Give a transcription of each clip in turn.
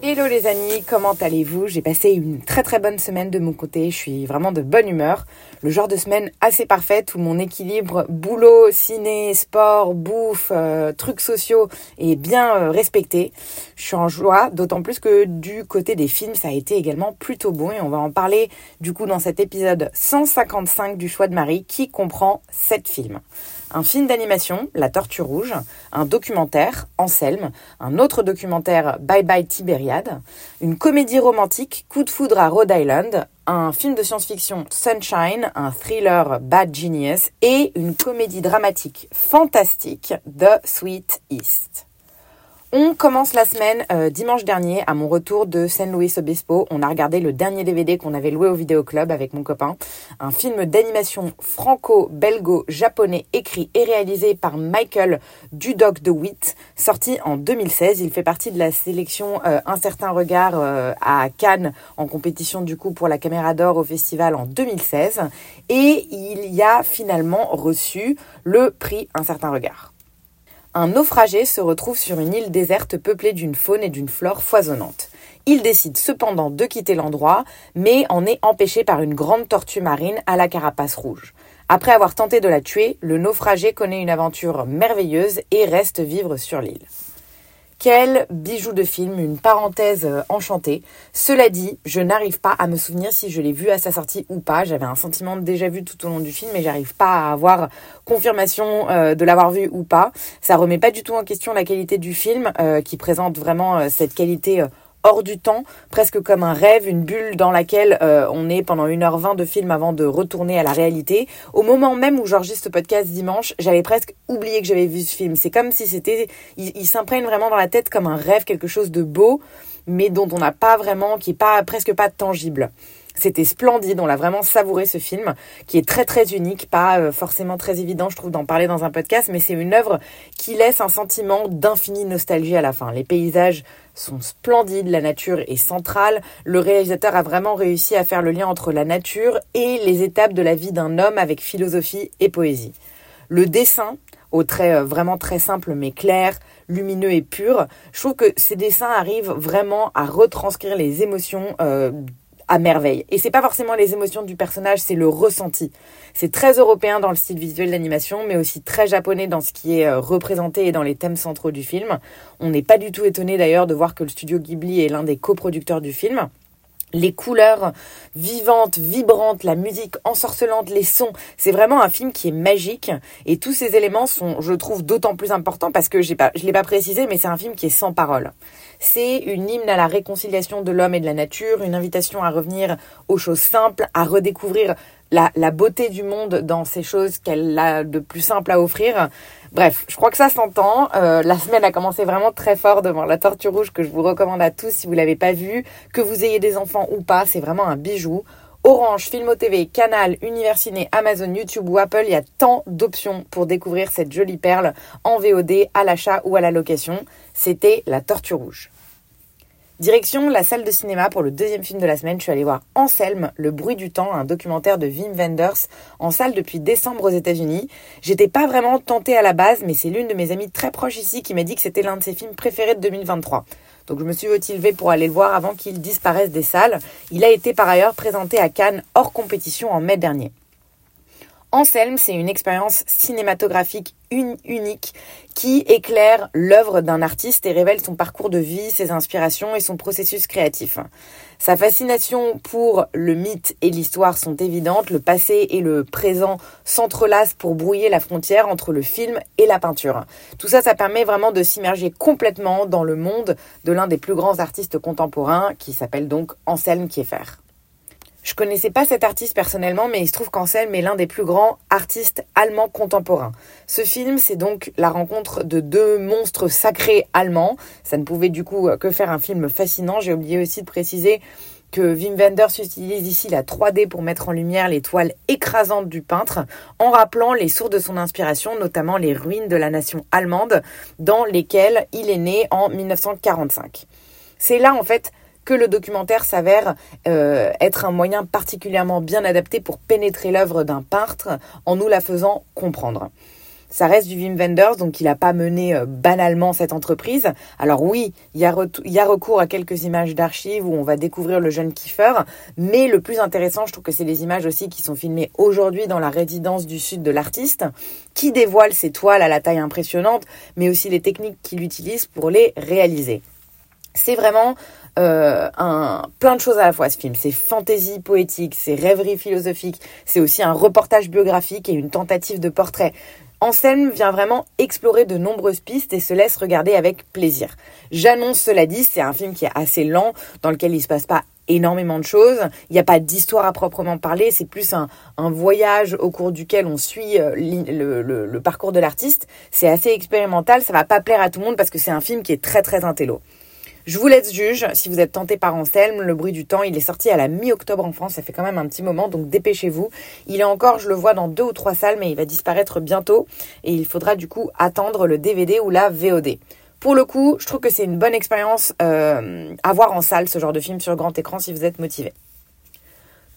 Hello les amis, comment allez-vous? J'ai passé une très très bonne semaine de mon côté, je suis vraiment de bonne humeur. Le genre de semaine assez parfaite où mon équilibre boulot, ciné, sport, bouffe, euh, trucs sociaux est bien euh, respecté. Je suis en joie, d'autant plus que du côté des films, ça a été également plutôt bon et on va en parler du coup dans cet épisode 155 du choix de Marie qui comprend 7 films un film d'animation, La Tortue Rouge, un documentaire, Anselme, un autre documentaire, Bye Bye Tibériade, une comédie romantique, Coup de foudre à Rhode Island, un film de science-fiction, Sunshine, un thriller, Bad Genius, et une comédie dramatique fantastique, The Sweet East. On commence la semaine euh, dimanche dernier à mon retour de San Luis Obispo. On a regardé le dernier DVD qu'on avait loué au vidéo club avec mon copain, un film d'animation franco-belgo-japonais écrit et réalisé par Michael Dudok de Witt, sorti en 2016. Il fait partie de la sélection euh, Un certain regard euh, à Cannes en compétition du coup pour la Caméra d'Or au festival en 2016 et il y a finalement reçu le prix Un certain regard. Un naufragé se retrouve sur une île déserte peuplée d'une faune et d'une flore foisonnantes. Il décide cependant de quitter l'endroit, mais en est empêché par une grande tortue marine à la carapace rouge. Après avoir tenté de la tuer, le naufragé connaît une aventure merveilleuse et reste vivre sur l'île. Quel bijou de film, une parenthèse euh, enchantée. Cela dit, je n'arrive pas à me souvenir si je l'ai vu à sa sortie ou pas. J'avais un sentiment déjà vu tout au long du film, mais j'arrive pas à avoir confirmation euh, de l'avoir vu ou pas. Ça remet pas du tout en question la qualité du film, euh, qui présente vraiment cette qualité hors du temps, presque comme un rêve, une bulle dans laquelle euh, on est pendant 1h20 de film avant de retourner à la réalité. Au moment même où j'enregistre ce podcast dimanche, j'avais presque oublié que j'avais vu ce film. C'est comme si c'était, il, s'imprègne vraiment dans la tête comme un rêve, quelque chose de beau, mais dont on n'a pas vraiment, qui est pas presque pas tangible. C'était splendide, on l'a vraiment savouré ce film, qui est très très unique, pas euh, forcément très évident je trouve d'en parler dans un podcast, mais c'est une œuvre qui laisse un sentiment d'infinie nostalgie à la fin. Les paysages sont splendides, la nature est centrale, le réalisateur a vraiment réussi à faire le lien entre la nature et les étapes de la vie d'un homme avec philosophie et poésie. Le dessin, aux traits euh, vraiment très simples mais clairs, lumineux et purs, je trouve que ces dessins arrivent vraiment à retranscrire les émotions euh, à merveille. Et c'est pas forcément les émotions du personnage, c'est le ressenti. C'est très européen dans le style visuel d'animation, mais aussi très japonais dans ce qui est euh, représenté et dans les thèmes centraux du film. On n'est pas du tout étonné d'ailleurs de voir que le studio Ghibli est l'un des coproducteurs du film les couleurs vivantes, vibrantes, la musique ensorcelante, les sons. C'est vraiment un film qui est magique et tous ces éléments sont, je trouve, d'autant plus importants parce que pas, je l'ai pas précisé, mais c'est un film qui est sans parole. C'est une hymne à la réconciliation de l'homme et de la nature, une invitation à revenir aux choses simples, à redécouvrir la, la beauté du monde dans ces choses qu'elle a de plus simple à offrir. Bref, je crois que ça s'entend. Euh, la semaine a commencé vraiment très fort devant La Tortue Rouge que je vous recommande à tous si vous l'avez pas vu, que vous ayez des enfants ou pas, c'est vraiment un bijou. Orange, Filmo TV, Canal, Universiné, Amazon, YouTube ou Apple, il y a tant d'options pour découvrir cette jolie perle en VOD, à l'achat ou à la location. C'était La Tortue Rouge. Direction la salle de cinéma pour le deuxième film de la semaine. Je suis allée voir Anselme, Le bruit du temps, un documentaire de Wim Wenders en salle depuis décembre aux États-Unis. J'étais pas vraiment tentée à la base, mais c'est l'une de mes amies très proches ici qui m'a dit que c'était l'un de ses films préférés de 2023. Donc je me suis motivée pour aller le voir avant qu'il disparaisse des salles. Il a été par ailleurs présenté à Cannes hors compétition en mai dernier. Anselme, c'est une expérience cinématographique un- unique qui éclaire l'œuvre d'un artiste et révèle son parcours de vie, ses inspirations et son processus créatif. Sa fascination pour le mythe et l'histoire sont évidentes, le passé et le présent s'entrelacent pour brouiller la frontière entre le film et la peinture. Tout ça, ça permet vraiment de s'immerger complètement dans le monde de l'un des plus grands artistes contemporains qui s'appelle donc Anselme Kiefer. Je connaissais pas cet artiste personnellement, mais il se trouve qu'Anselm est l'un des plus grands artistes allemands contemporains. Ce film, c'est donc la rencontre de deux monstres sacrés allemands. Ça ne pouvait du coup que faire un film fascinant. J'ai oublié aussi de préciser que Wim Wenders utilise ici la 3D pour mettre en lumière les toiles écrasantes du peintre, en rappelant les sources de son inspiration, notamment les ruines de la nation allemande, dans lesquelles il est né en 1945. C'est là, en fait, que le documentaire s'avère euh, être un moyen particulièrement bien adapté pour pénétrer l'œuvre d'un peintre en nous la faisant comprendre. Ça reste du Wim Wenders, donc il n'a pas mené euh, banalement cette entreprise. Alors oui, il y, a recours à quelques images d'archives où on va découvrir le jeune Kiefer, mais le plus intéressant, je trouve que c'est les images aussi qui sont filmées aujourd'hui dans la résidence du sud de l'artiste, qui dévoilent ses toiles à la taille impressionnante, mais aussi les techniques qu'il utilise pour les réaliser. C'est vraiment euh, un, plein de choses à la fois ce film. C'est fantaisie poétique, c'est rêverie philosophique, c'est aussi un reportage biographique et une tentative de portrait. Anselme vient vraiment explorer de nombreuses pistes et se laisse regarder avec plaisir. J'annonce cela dit, c'est un film qui est assez lent, dans lequel il se passe pas énormément de choses. Il n'y a pas d'histoire à proprement parler, c'est plus un, voyage au cours duquel on suit euh, le, le parcours de l'artiste. C'est assez expérimental, ça va pas plaire à tout le monde parce que c'est un film qui est très très intello. Je vous laisse juge si vous êtes tenté par Anselme. Le bruit du temps, il est sorti à la mi-octobre en France. Ça fait quand même un petit moment, donc dépêchez-vous. Il est encore, je le vois dans deux ou trois salles, mais il va disparaître bientôt. Et il faudra du coup attendre le DVD ou la VOD. Pour le coup, je trouve que c'est une bonne expérience euh, à voir en salle ce genre de film sur grand écran si vous êtes motivé.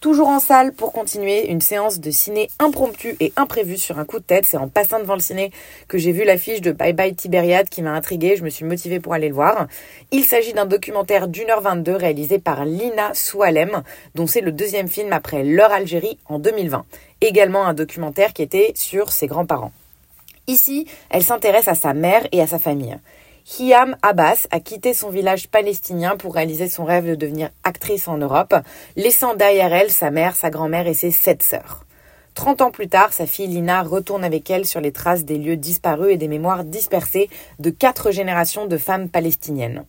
Toujours en salle pour continuer une séance de ciné impromptue et imprévue sur un coup de tête. C'est en passant devant le ciné que j'ai vu l'affiche de Bye Bye Tibériade qui m'a intriguée. Je me suis motivée pour aller le voir. Il s'agit d'un documentaire d'une heure 22 réalisé par Lina Soualem, dont c'est le deuxième film après L'heure Algérie en 2020. Également un documentaire qui était sur ses grands-parents. Ici, elle s'intéresse à sa mère et à sa famille. Hiam Abbas a quitté son village palestinien pour réaliser son rêve de devenir actrice en Europe, laissant derrière elle sa mère, sa grand-mère et ses sept sœurs. Trente ans plus tard, sa fille Lina retourne avec elle sur les traces des lieux disparus et des mémoires dispersées de quatre générations de femmes palestiniennes.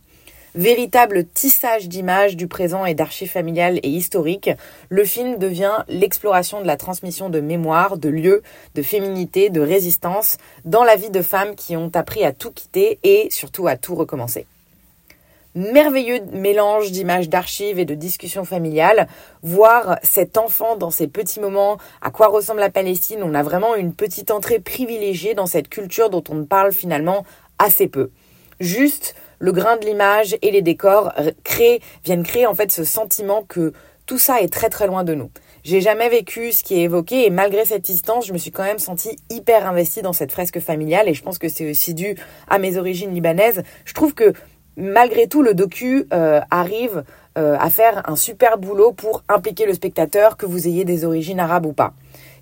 Véritable tissage d'images du présent et d'archives familiales et historiques, le film devient l'exploration de la transmission de mémoire, de lieux, de féminité, de résistance dans la vie de femmes qui ont appris à tout quitter et surtout à tout recommencer. Merveilleux mélange d'images d'archives et de discussions familiales, voir cet enfant dans ces petits moments, à quoi ressemble la Palestine, on a vraiment une petite entrée privilégiée dans cette culture dont on parle finalement assez peu. Juste le grain de l'image et les décors créent, viennent créer en fait ce sentiment que tout ça est très très loin de nous. J'ai jamais vécu ce qui est évoqué et malgré cette distance, je me suis quand même sentie hyper investie dans cette fresque familiale et je pense que c'est aussi dû à mes origines libanaises. Je trouve que malgré tout, le docu euh, arrive euh, à faire un super boulot pour impliquer le spectateur, que vous ayez des origines arabes ou pas.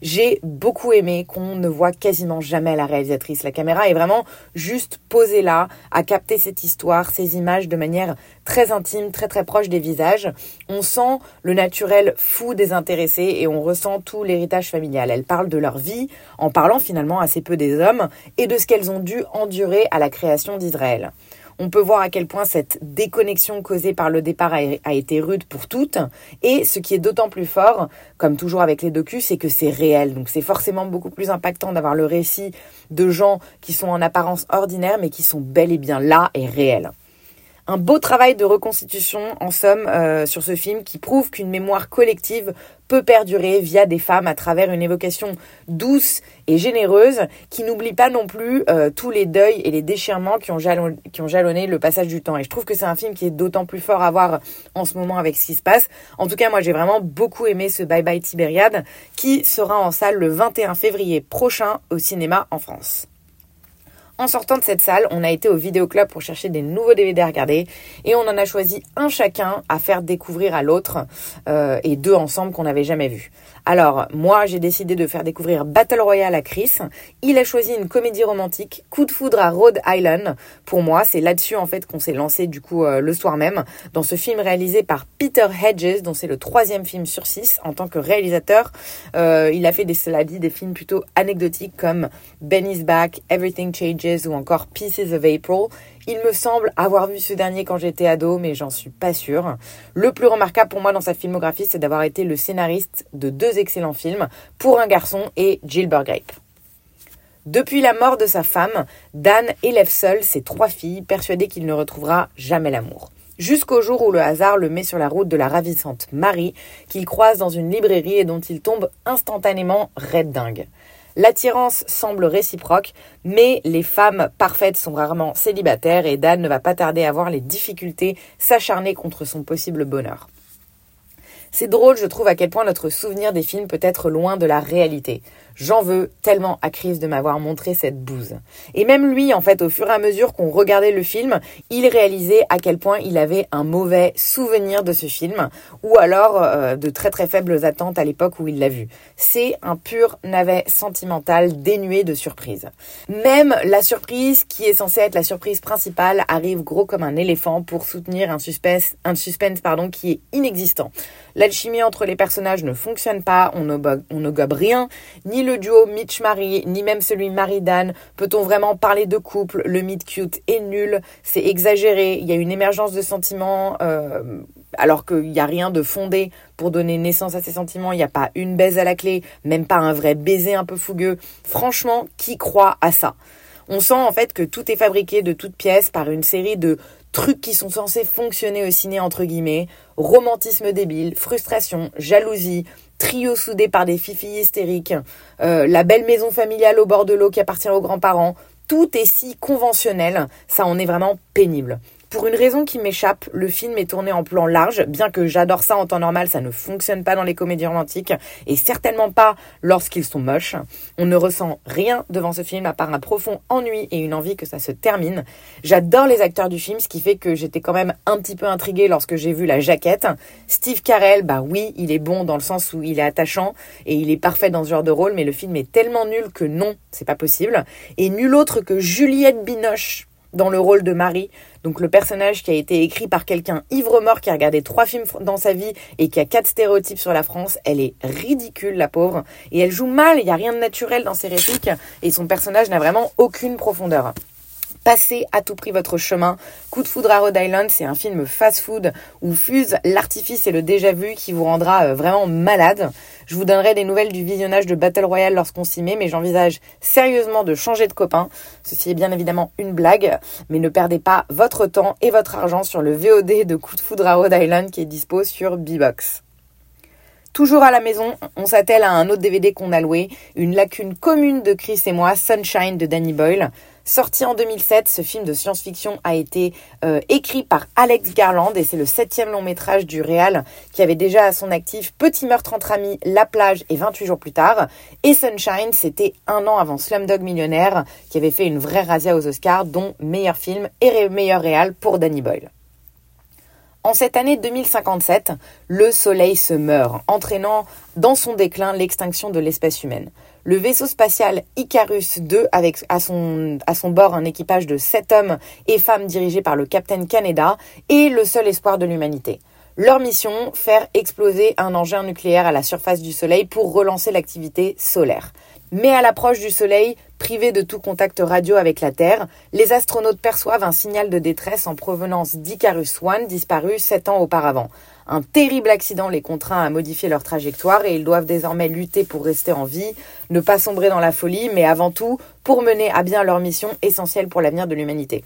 J'ai beaucoup aimé qu'on ne voit quasiment jamais la réalisatrice. La caméra est vraiment juste posée là, à capter cette histoire, ces images de manière très intime, très très proche des visages. On sent le naturel fou des intéressés et on ressent tout l'héritage familial. Elle parle de leur vie en parlant finalement assez peu des hommes et de ce qu'elles ont dû endurer à la création d'Israël. On peut voir à quel point cette déconnexion causée par le départ a, été rude pour toutes. Et ce qui est d'autant plus fort, comme toujours avec les docus, c'est que c'est réel. Donc c'est forcément beaucoup plus impactant d'avoir le récit de gens qui sont en apparence ordinaires, mais qui sont bel et bien là et réels un beau travail de reconstitution, en somme, euh, sur ce film qui prouve qu'une mémoire collective peut perdurer via des femmes à travers une évocation douce et généreuse qui n'oublie pas non plus euh, tous les deuils et les déchirements qui ont, jalonné, le passage du temps. Et je trouve que c'est un film qui est d'autant plus fort à voir en ce moment avec ce qui se passe. En tout cas, moi j'ai vraiment beaucoup aimé ce Bye Bye Tibériade qui sera en salle le 21 février prochain au cinéma en France. En sortant de cette salle, on a été au vidéoclub pour chercher des nouveaux DVD à regarder et on en a choisi un chacun à faire découvrir à l'autre euh, et deux ensemble qu'on n'avait jamais vus. Alors moi j'ai décidé de faire découvrir Battle Royale à Chris. Il a choisi une comédie romantique, Coup de foudre à Rhode Island. Pour moi c'est là-dessus en fait qu'on s'est lancé du coup euh, le soir même dans ce film réalisé par Peter Hedges dont c'est le troisième film sur six en tant que réalisateur. Euh, il a fait des cela des films plutôt anecdotiques comme Ben is Back, Everything Changes ou encore Pieces of April. Il me semble avoir vu ce dernier quand j'étais ado, mais j'en suis pas sûre. Le plus remarquable pour moi dans sa filmographie, c'est d'avoir été le scénariste de deux excellents films, Pour un garçon et Gilbert Grape. Depuis la mort de sa femme, Dan élève seul ses trois filles, persuadé qu'il ne retrouvera jamais l'amour. Jusqu'au jour où le hasard le met sur la route de la ravissante Marie, qu'il croise dans une librairie et dont il tombe instantanément red dingue. L'attirance semble réciproque, mais les femmes parfaites sont rarement célibataires et Dan ne va pas tarder à voir les difficultés s'acharner contre son possible bonheur. C'est drôle, je trouve, à quel point notre souvenir des films peut être loin de la réalité. J'en veux tellement à Chris de m'avoir montré cette bouse. Et même lui, en fait, au fur et à mesure qu'on regardait le film, il réalisait à quel point il avait un mauvais souvenir de ce film, ou alors euh, de très très faibles attentes à l'époque où il l'a vu. C'est un pur navet sentimental dénué de surprise. Même la surprise, qui est censée être la surprise principale, arrive gros comme un éléphant pour soutenir un suspense, un suspense pardon, qui est inexistant. L'alchimie entre les personnages ne fonctionne pas, on ne gobe rien, ni le duo Mitch-Marie, ni même celui Marie-Dan. Peut-on vraiment parler de couple? Le mythe cute est nul, c'est exagéré, il y a une émergence de sentiments, euh, alors qu'il n'y a rien de fondé pour donner naissance à ces sentiments, il n'y a pas une baise à la clé, même pas un vrai baiser un peu fougueux. Franchement, qui croit à ça? On sent en fait que tout est fabriqué de toutes pièces par une série de trucs qui sont censés fonctionner au ciné entre guillemets, romantisme débile, frustration, jalousie, trio soudé par des fifilles hystériques, euh, la belle maison familiale au bord de l'eau qui appartient aux grands-parents, tout est si conventionnel, ça en est vraiment pénible. Pour une raison qui m'échappe, le film est tourné en plan large, bien que j'adore ça en temps normal, ça ne fonctionne pas dans les comédies romantiques et certainement pas lorsqu'ils sont moches. On ne ressent rien devant ce film à part un profond ennui et une envie que ça se termine. J'adore les acteurs du film, ce qui fait que j'étais quand même un petit peu intriguée lorsque j'ai vu la jaquette. Steve Carell, bah oui, il est bon dans le sens où il est attachant et il est parfait dans ce genre de rôle, mais le film est tellement nul que non, c'est pas possible. Et nul autre que Juliette Binoche dans le rôle de Marie. Donc le personnage qui a été écrit par quelqu'un ivre-mort qui a regardé trois films dans sa vie et qui a quatre stéréotypes sur la France, elle est ridicule la pauvre et elle joue mal, il n'y a rien de naturel dans ses répliques et son personnage n'a vraiment aucune profondeur. Passez à tout prix votre chemin. Coup de foudre à Rhode Island, c'est un film fast-food où fuse l'artifice et le déjà-vu qui vous rendra euh, vraiment malade. Je vous donnerai des nouvelles du visionnage de Battle Royale lorsqu'on s'y met, mais j'envisage sérieusement de changer de copain. Ceci est bien évidemment une blague, mais ne perdez pas votre temps et votre argent sur le VOD de Coup de foudre à Rhode Island qui est dispo sur B-Box. Toujours à la maison, on s'attelle à un autre DVD qu'on a loué, une lacune commune de Chris et moi, Sunshine de Danny Boyle. Sorti en 2007, ce film de science-fiction a été euh, écrit par Alex Garland et c'est le septième long métrage du réal qui avait déjà à son actif Petit meurtre entre amis, La plage et 28 jours plus tard. Et Sunshine, c'était un an avant Slumdog Millionnaire qui avait fait une vraie razzia aux Oscars, dont meilleur film et meilleur réal pour Danny Boyle. En cette année 2057, le Soleil se meurt, entraînant dans son déclin l'extinction de l'espèce humaine. Le vaisseau spatial Icarus II, avec à son, bord un équipage de sept hommes et femmes dirigés par le Capitaine Canada, est le seul espoir de l'humanité. Leur mission, faire exploser un engin nucléaire à la surface du Soleil pour relancer l'activité solaire. Mais à l'approche du Soleil, privés de tout contact radio avec la Terre, les astronautes perçoivent un signal de détresse en provenance d'Icarus One disparu sept ans auparavant. Un terrible accident les contraint à modifier leur trajectoire et ils doivent désormais lutter pour rester en vie, ne pas sombrer dans la folie, mais avant tout pour mener à bien leur mission essentielle pour l'avenir de l'humanité.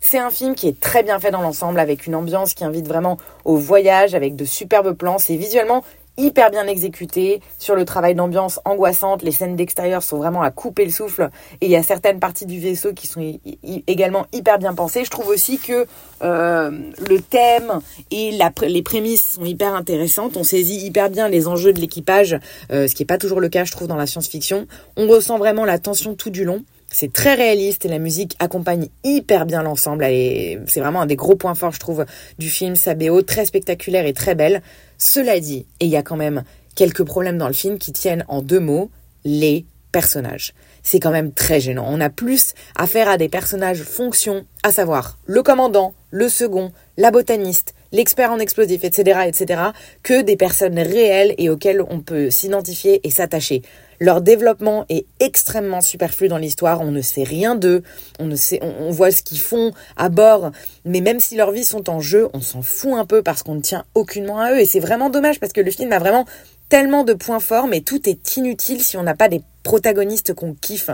C'est un film qui est très bien fait dans l'ensemble, avec une ambiance qui invite vraiment au voyage, avec de superbes plans. C'est visuellement hyper bien exécuté, sur le travail d'ambiance angoissante, les scènes d'extérieur sont vraiment à couper le souffle, et il y a certaines parties du vaisseau qui sont également hyper bien pensées. Je trouve aussi que euh, le thème et les prémices sont hyper intéressantes, on saisit hyper bien les enjeux de l'équipage, euh, ce qui n'est pas toujours le cas je trouve dans la science-fiction. On ressent vraiment la tension tout du long. C'est très réaliste et la musique accompagne hyper bien l'ensemble. C'est vraiment un des gros points forts, je trouve, du film. Sa BO, très spectaculaire et très belle. Cela dit, et il y a quand même quelques problèmes dans le film qui tiennent en deux mots, les personnages. C'est quand même très gênant. On a plus affaire à des personnages fonction, à savoir le commandant, le second, la botaniste, l'expert en explosifs, etc., etc., que des personnes réelles et auxquelles on peut s'identifier et s'attacher. Leur développement est extrêmement superflu dans l'histoire. On ne sait rien d'eux. On ne sait, on, voit ce qu'ils font à bord. Mais même si leurs vies sont en jeu, on s'en fout un peu parce qu'on ne tient aucunement à eux. Et c'est vraiment dommage parce que le film a vraiment tellement de points forts, mais tout est inutile si on n'a pas des protagonistes qu'on kiffe.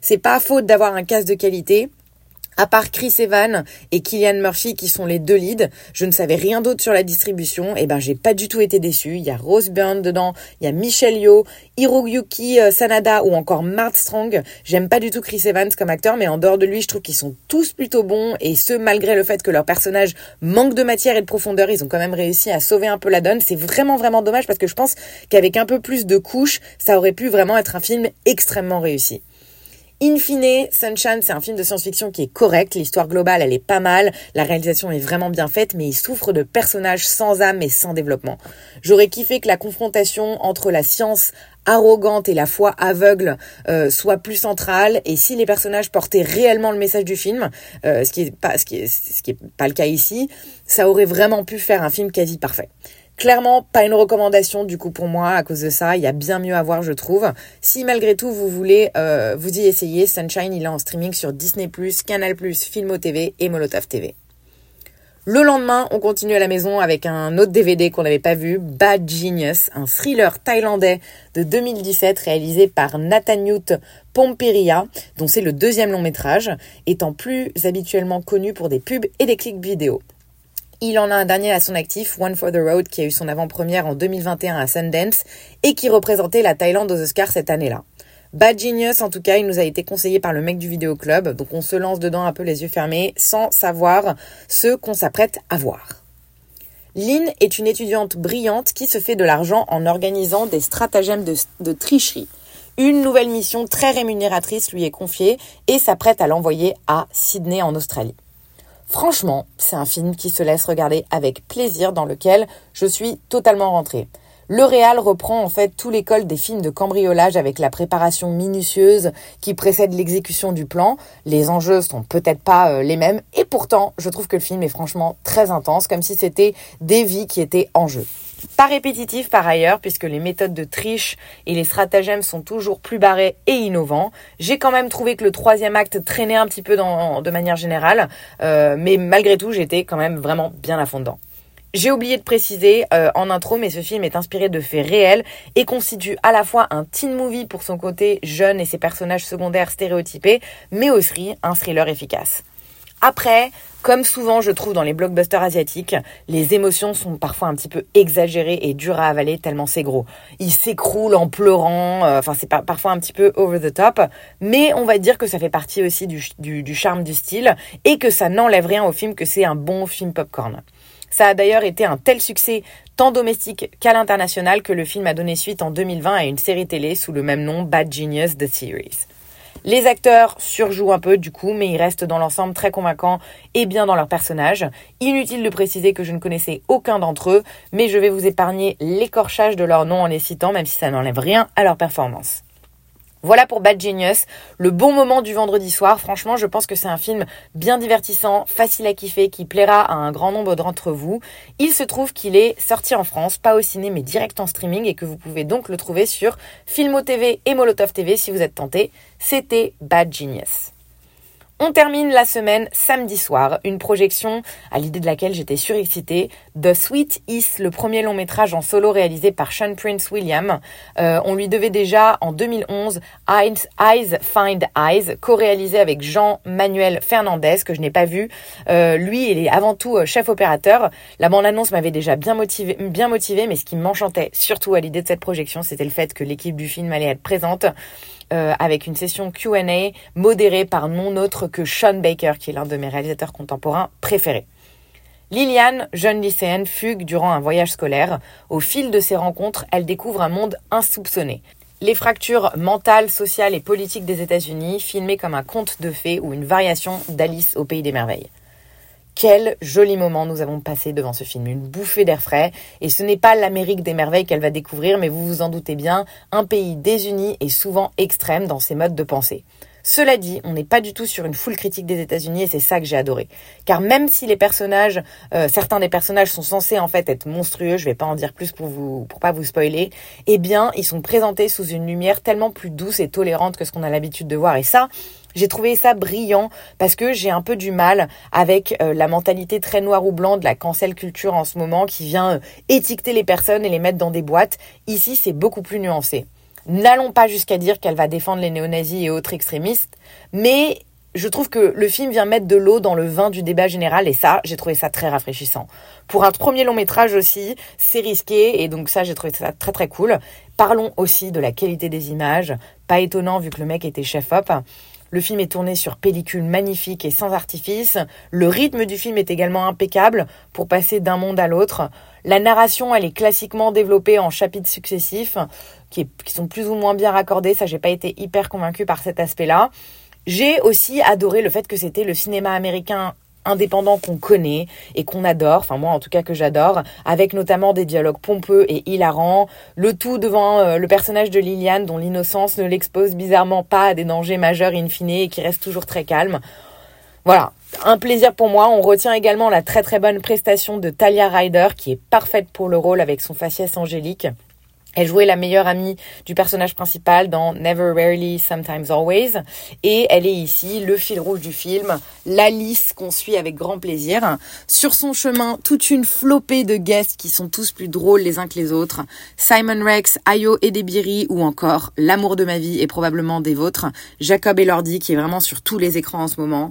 C'est pas faute d'avoir un cast de qualité. À part Chris Evans et Killian Murphy qui sont les deux leads, je ne savais rien d'autre sur la distribution. Et eh ben j'ai pas du tout été déçu. Il y a Rose Byrne dedans, il y a Michelle Yeoh, Hiroyuki euh, Sanada ou encore Mark Strong. J'aime pas du tout Chris Evans comme acteur, mais en dehors de lui, je trouve qu'ils sont tous plutôt bons et ce malgré le fait que leur personnage manque de matière et de profondeur, ils ont quand même réussi à sauver un peu la donne. C'est vraiment vraiment dommage parce que je pense qu'avec un peu plus de couches, ça aurait pu vraiment être un film extrêmement réussi. In fine, Sunshine, c'est un film de science-fiction qui est correct, l'histoire globale, elle est pas mal, la réalisation est vraiment bien faite, mais il souffre de personnages sans âme et sans développement. J'aurais kiffé que la confrontation entre la science arrogante et la foi aveugle euh, soit plus centrale et si les personnages portaient réellement le message du film, euh, ce qui est pas ce qui est, ce qui est pas le cas ici, ça aurait vraiment pu faire un film quasi parfait. Clairement, pas une recommandation du coup pour moi à cause de ça. Il y a bien mieux à voir, je trouve. Si malgré tout vous voulez euh, vous y essayer, Sunshine, il est en streaming sur Disney+, Canal+, Filmo TV et Molotov TV. Le lendemain, on continue à la maison avec un autre DVD qu'on n'avait pas vu, Bad Genius, un thriller thaïlandais de 2017 réalisé par Nathaniut Pomperia, dont c'est le deuxième long métrage, étant plus habituellement connu pour des pubs et des clics vidéo. Il en a un dernier à son actif, One for the Road, qui a eu son avant-première en 2021 à Sundance et qui représentait la Thaïlande aux Oscars cette année-là. Bad Genius, en tout cas, il nous a été conseillé par le mec du vidéo club, donc on se lance dedans un peu les yeux fermés, sans savoir ce qu'on s'apprête à voir. Lynn est une étudiante brillante qui se fait de l'argent en organisant des stratagèmes de, de tricherie. Une nouvelle mission très rémunératrice lui est confiée et s'apprête à l'envoyer à Sydney en Australie. Franchement, c'est un film qui se laisse regarder avec plaisir, dans lequel je suis totalement rentrée. Le Réal reprend en fait tout l'école des films de cambriolage avec la préparation minutieuse qui précède l'exécution du plan. Les enjeux sont peut-être pas euh, les mêmes et pourtant je trouve que le film est franchement très intense comme si c'était des vies qui étaient en jeu. Pas répétitif par ailleurs, puisque les méthodes de triche et les stratagèmes sont toujours plus barrés et innovants. J'ai quand même trouvé que le troisième acte traînait un petit peu dans, de manière générale, euh, mais malgré tout, j'étais quand même vraiment bien à fond dedans. J'ai oublié de préciser euh, en intro, mais ce film est inspiré de faits réels et constitue à la fois un teen movie pour son côté jeune et ses personnages secondaires stéréotypés, mais aussi un thriller efficace. Après, comme souvent je trouve dans les blockbusters asiatiques, les émotions sont parfois un petit peu exagérées et dures à avaler tellement c'est gros. Ils s'écroulent en pleurant, euh, enfin c'est parfois un petit peu over the top, mais on va dire que ça fait partie aussi du, du charme du style et que ça n'enlève rien au film que c'est un bon film popcorn. Ça a d'ailleurs été un tel succès tant domestique qu'à l'international que le film a donné suite en 2020 à une série télé sous le même nom Bad Genius The Series. Les acteurs surjouent un peu du coup, mais ils restent dans l'ensemble très convaincants et bien dans leur personnage. Inutile de préciser que je ne connaissais aucun d'entre eux, mais je vais vous épargner l'écorchage de leur nom en les citant, même si ça n'enlève rien à leur performance. Voilà pour Bad Genius, le bon moment du vendredi soir. Franchement, je pense que c'est un film bien divertissant, facile à kiffer, qui plaira à un grand nombre d'entre vous. Il se trouve qu'il est sorti en France, pas au ciné, mais direct en streaming et que vous pouvez donc le trouver sur Filmo TV et Molotov TV si vous êtes tenté. C'était Bad Genius. On termine la semaine samedi soir, une projection à l'idée de laquelle j'étais surexcitée. The Sweet Is, le premier long métrage en solo réalisé par Sean Prince William. Euh, on lui devait déjà en 2011 Eyes, Find Eyes, co-réalisé avec Jean-Manuel Fernandez, que je n'ai pas vu. Euh, lui, il est avant tout euh, chef opérateur. La bande-annonce m'avait déjà bien motivé, bien motivé, mais ce qui m'enchantait surtout à l'idée de cette projection, c'était le fait que l'équipe du film allait être présente. Euh, avec une session Q&A modérée par non autre que Sean Baker, qui est l'un de mes réalisateurs contemporains préférés. Liliane, jeune lycéenne, fugue durant un voyage scolaire. Au fil de ses rencontres, elle découvre un monde insoupçonné. Les fractures mentales, sociales et politiques des États-Unis, filmées comme un conte de fées ou une variation d'Alice au pays des merveilles. Quel joli moment nous avons passé devant ce film, une bouffée d'air frais. Et ce n'est pas l'Amérique des merveilles qu'elle va découvrir, mais vous vous en doutez bien, un pays désuni et souvent extrême dans ses modes de pensée. Cela dit, on n'est pas du tout sur une full critique des États-Unis et c'est ça que j'ai adoré. Car même si les personnages, euh, certains des personnages sont censés en fait être monstrueux, je vais pas en dire plus pour vous, pour pas vous spoiler, eh bien, ils sont présentés sous une lumière tellement plus douce et tolérante que ce qu'on a l'habitude de voir. Et ça, j'ai trouvé ça brillant parce que j'ai un peu du mal avec euh, la mentalité très noir ou blanc de la cancel culture en ce moment qui vient euh, étiqueter les personnes et les mettre dans des boîtes. Ici, c'est beaucoup plus nuancé. N'allons pas jusqu'à dire qu'elle va défendre les néo-nazis et autres extrémistes, mais je trouve que le film vient mettre de l'eau dans le vin du débat général et ça, j'ai trouvé ça très rafraîchissant. Pour un premier long métrage aussi, c'est risqué et donc ça, j'ai trouvé ça très très cool. Parlons aussi de la qualité des images. Pas étonnant vu que le mec était chef-op. Le film est tourné sur pellicule magnifique et sans artifice. Le rythme du film est également impeccable pour passer d'un monde à l'autre. La narration, elle est classiquement développée en chapitres successifs qui, sont plus ou moins bien raccordés. Ça, j'ai pas été hyper convaincue par cet aspect-là. J'ai aussi adoré le fait que c'était le cinéma américain indépendant qu'on connaît et qu'on adore, enfin moi en tout cas que j'adore, avec notamment des dialogues pompeux et hilarants, le tout devant euh, le personnage de Liliane dont l'innocence ne l'expose bizarrement pas à des dangers majeurs in fine et qui reste toujours très calme. Voilà, un plaisir pour moi. On retient également la très très bonne prestation de Talia Ryder qui est parfaite pour le rôle avec son faciès angélique. Elle jouait la meilleure amie du personnage principal dans Never Rarely, Sometimes Always. Et elle est ici le fil rouge du film, l'Alice qu'on suit avec grand plaisir. Sur son chemin, toute une flopée de guests qui sont tous plus drôles les uns que les autres. Simon Rex, Ayo et Debiri ou encore L'amour de ma vie et probablement des vôtres. Jacob Elordi qui est vraiment sur tous les écrans en ce moment.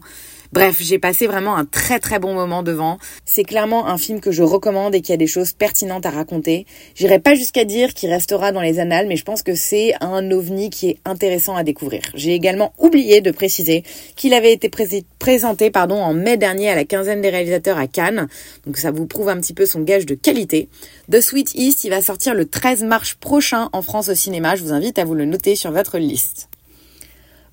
Bref, j'ai passé vraiment un très très bon moment devant. C'est clairement un film que je recommande et qui a des choses pertinentes à raconter. J'irai pas jusqu'à dire qu'il restera dans les annales, mais je pense que c'est un ovni qui est intéressant à découvrir. J'ai également oublié de préciser qu'il avait été présenté pardon, en mai dernier à la quinzaine des réalisateurs à Cannes. Donc ça vous prouve un petit peu son gage de qualité. The Sweet East, il va sortir le 13 mars prochain en France au cinéma. Je vous invite à vous le noter sur votre liste.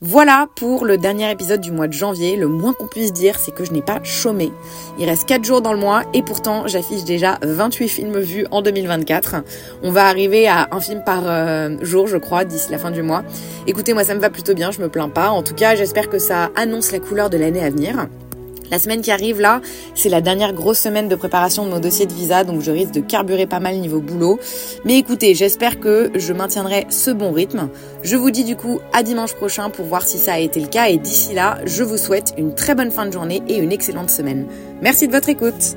Voilà pour le dernier épisode du mois de janvier. Le moins qu'on puisse dire, c'est que je n'ai pas chômé. Il reste 4 jours dans le mois et pourtant j'affiche déjà 28 films vus en 2024. On va arriver à un film par euh, jour, je crois, d'ici la fin du mois. Écoutez, moi ça me va plutôt bien, je me plains pas. En tout cas, j'espère que ça annonce la couleur de l'année à venir. La semaine qui arrive là, c'est la dernière grosse semaine de préparation de mon dossier de visa, donc je risque de carburer pas mal niveau boulot. Mais écoutez, j'espère que je maintiendrai ce bon rythme. Je vous dis du coup à dimanche prochain pour voir si ça a été le cas et d'ici là, je vous souhaite une très bonne fin de journée et une excellente semaine. Merci de votre écoute.